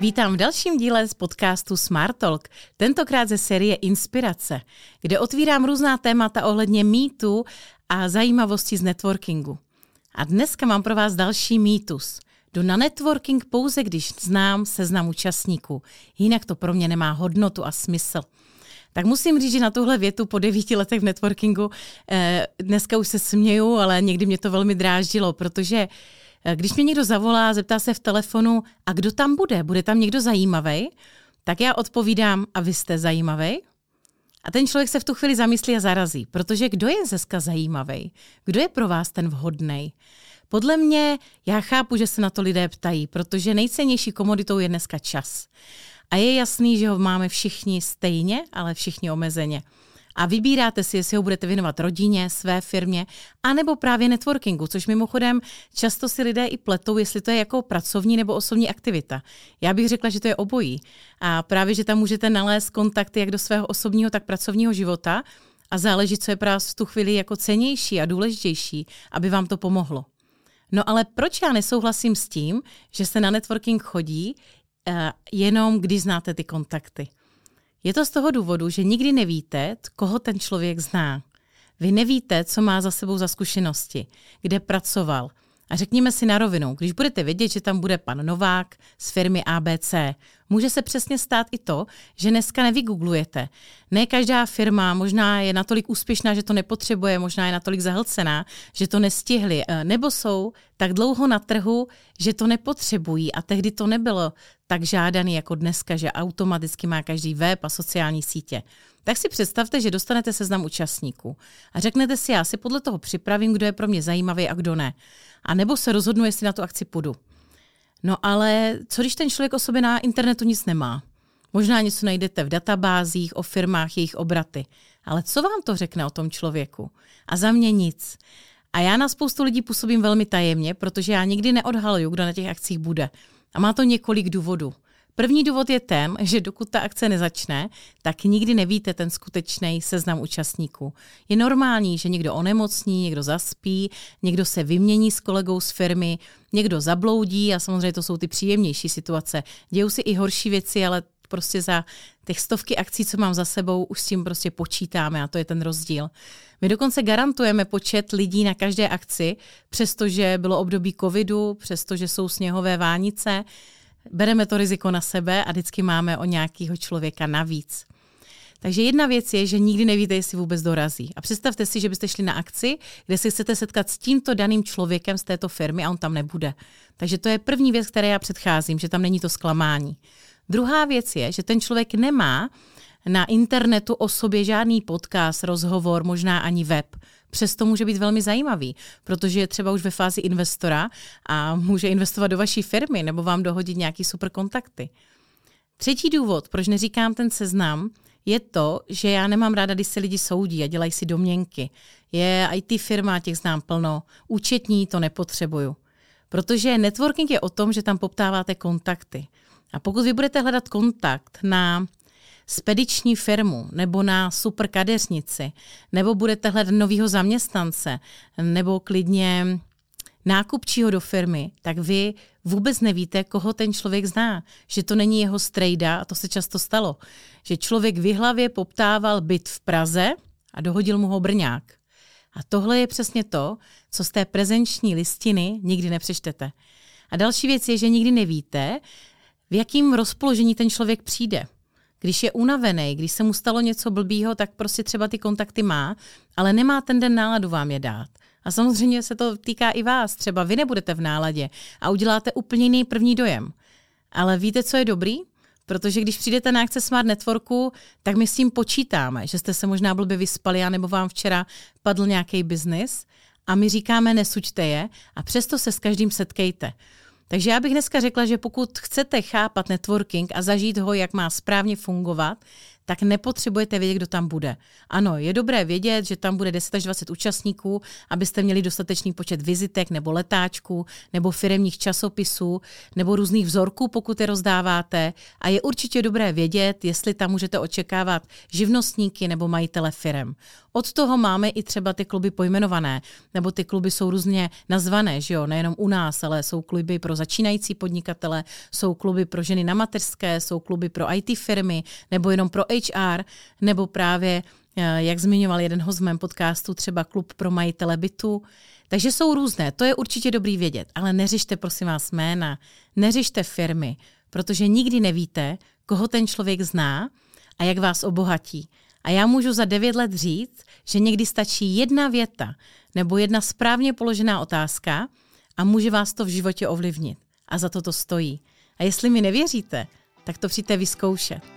Vítám v dalším díle z podcastu Smart Talk, tentokrát ze série Inspirace, kde otvírám různá témata ohledně mýtu a zajímavosti z networkingu. A dneska mám pro vás další mýtus. Jdu na networking pouze, když znám seznam účastníků. Jinak to pro mě nemá hodnotu a smysl. Tak musím říct, že na tuhle větu po devíti letech v networkingu eh, dneska už se směju, ale někdy mě to velmi dráždilo, protože eh, když mě někdo zavolá, zeptá se v telefonu, a kdo tam bude? Bude tam někdo zajímavý? Tak já odpovídám, a vy jste zajímavý? A ten člověk se v tu chvíli zamyslí a zarazí, protože kdo je dneska zajímavý? Kdo je pro vás ten vhodný? Podle mě, já chápu, že se na to lidé ptají, protože nejcennější komoditou je dneska čas. A je jasný, že ho máme všichni stejně, ale všichni omezeně. A vybíráte si, jestli ho budete věnovat rodině, své firmě, anebo právě networkingu, což mimochodem často si lidé i pletou, jestli to je jako pracovní nebo osobní aktivita. Já bych řekla, že to je obojí. A právě, že tam můžete nalézt kontakty jak do svého osobního, tak pracovního života a záleží, co je pro vás v tu chvíli jako cenější a důležitější, aby vám to pomohlo. No ale proč já nesouhlasím s tím, že se na networking chodí uh, jenom, když znáte ty kontakty? Je to z toho důvodu, že nikdy nevíte, koho ten člověk zná. Vy nevíte, co má za sebou za zkušenosti, kde pracoval, a řekněme si na rovinu, když budete vědět, že tam bude pan Novák z firmy ABC, může se přesně stát i to, že dneska nevygooglujete. Ne každá firma možná je natolik úspěšná, že to nepotřebuje, možná je natolik zahlcená, že to nestihli, e, nebo jsou tak dlouho na trhu, že to nepotřebují a tehdy to nebylo tak žádaný jako dneska, že automaticky má každý web a sociální sítě. Tak si představte, že dostanete seznam účastníků a řeknete si, já si podle toho připravím, kdo je pro mě zajímavý a kdo ne. A nebo se rozhodnu, jestli na tu akci půjdu. No ale co když ten člověk o sobě na internetu nic nemá? Možná něco najdete v databázích, o firmách, jejich obraty. Ale co vám to řekne o tom člověku? A za mě nic. A já na spoustu lidí působím velmi tajemně, protože já nikdy neodhaluju, kdo na těch akcích bude. A má to několik důvodů. První důvod je ten, že dokud ta akce nezačne, tak nikdy nevíte ten skutečný seznam účastníků. Je normální, že někdo onemocní, někdo zaspí, někdo se vymění s kolegou z firmy, někdo zabloudí a samozřejmě to jsou ty příjemnější situace. Dějou si i horší věci, ale prostě za těch stovky akcí, co mám za sebou, už s tím prostě počítáme a to je ten rozdíl. My dokonce garantujeme počet lidí na každé akci, přestože bylo období covidu, přestože jsou sněhové vánice, bereme to riziko na sebe a vždycky máme o nějakého člověka navíc. Takže jedna věc je, že nikdy nevíte, jestli vůbec dorazí. A představte si, že byste šli na akci, kde se chcete setkat s tímto daným člověkem z této firmy a on tam nebude. Takže to je první věc, které já předcházím, že tam není to zklamání. Druhá věc je, že ten člověk nemá na internetu o sobě žádný podcast, rozhovor, možná ani web. Přesto může být velmi zajímavý, protože je třeba už ve fázi investora a může investovat do vaší firmy nebo vám dohodit nějaký super kontakty. Třetí důvod, proč neříkám ten seznam, je to, že já nemám ráda, když se lidi soudí a dělají si domněnky. Je IT firma, těch znám plno, účetní to nepotřebuju. Protože networking je o tom, že tam poptáváte kontakty. A pokud vy budete hledat kontakt na spediční firmu nebo na super kadeřnici, nebo budete hledat nového zaměstnance, nebo klidně nákupčího do firmy, tak vy vůbec nevíte, koho ten člověk zná. Že to není jeho strejda, a to se často stalo. Že člověk v hlavě poptával byt v Praze a dohodil mu ho Brňák. A tohle je přesně to, co z té prezenční listiny nikdy nepřečtete. A další věc je, že nikdy nevíte, v jakým rozpoložení ten člověk přijde. Když je unavený, když se mu stalo něco blbýho, tak prostě třeba ty kontakty má, ale nemá ten den náladu vám je dát. A samozřejmě se to týká i vás. Třeba vy nebudete v náladě a uděláte úplně jiný první dojem. Ale víte, co je dobrý? Protože když přijdete na akce Smart Networku, tak my s tím počítáme, že jste se možná blbě vyspali, nebo vám včera padl nějaký biznis a my říkáme, nesuďte je a přesto se s každým setkejte. Takže já bych dneska řekla, že pokud chcete chápat networking a zažít ho, jak má správně fungovat, tak nepotřebujete vědět, kdo tam bude. Ano, je dobré vědět, že tam bude 10 až 20 účastníků, abyste měli dostatečný počet vizitek nebo letáčků, nebo firemních časopisů, nebo různých vzorků, pokud je rozdáváte. A je určitě dobré vědět, jestli tam můžete očekávat živnostníky nebo majitele firem. Od toho máme i třeba ty kluby pojmenované, nebo ty kluby jsou různě nazvané, že jo, nejenom u nás, ale jsou kluby pro začínající podnikatele, jsou kluby pro ženy na mateřské, jsou kluby pro IT firmy, nebo jenom pro HR, nebo právě, eh, jak zmiňoval jeden v mém podcastu, třeba klub pro majitele bytu. Takže jsou různé, to je určitě dobrý vědět, ale neřište prosím vás jména, neřište firmy, protože nikdy nevíte, koho ten člověk zná a jak vás obohatí. A já můžu za devět let říct, že někdy stačí jedna věta nebo jedna správně položená otázka a může vás to v životě ovlivnit. A za to to stojí. A jestli mi nevěříte, tak to přijďte vyzkoušet.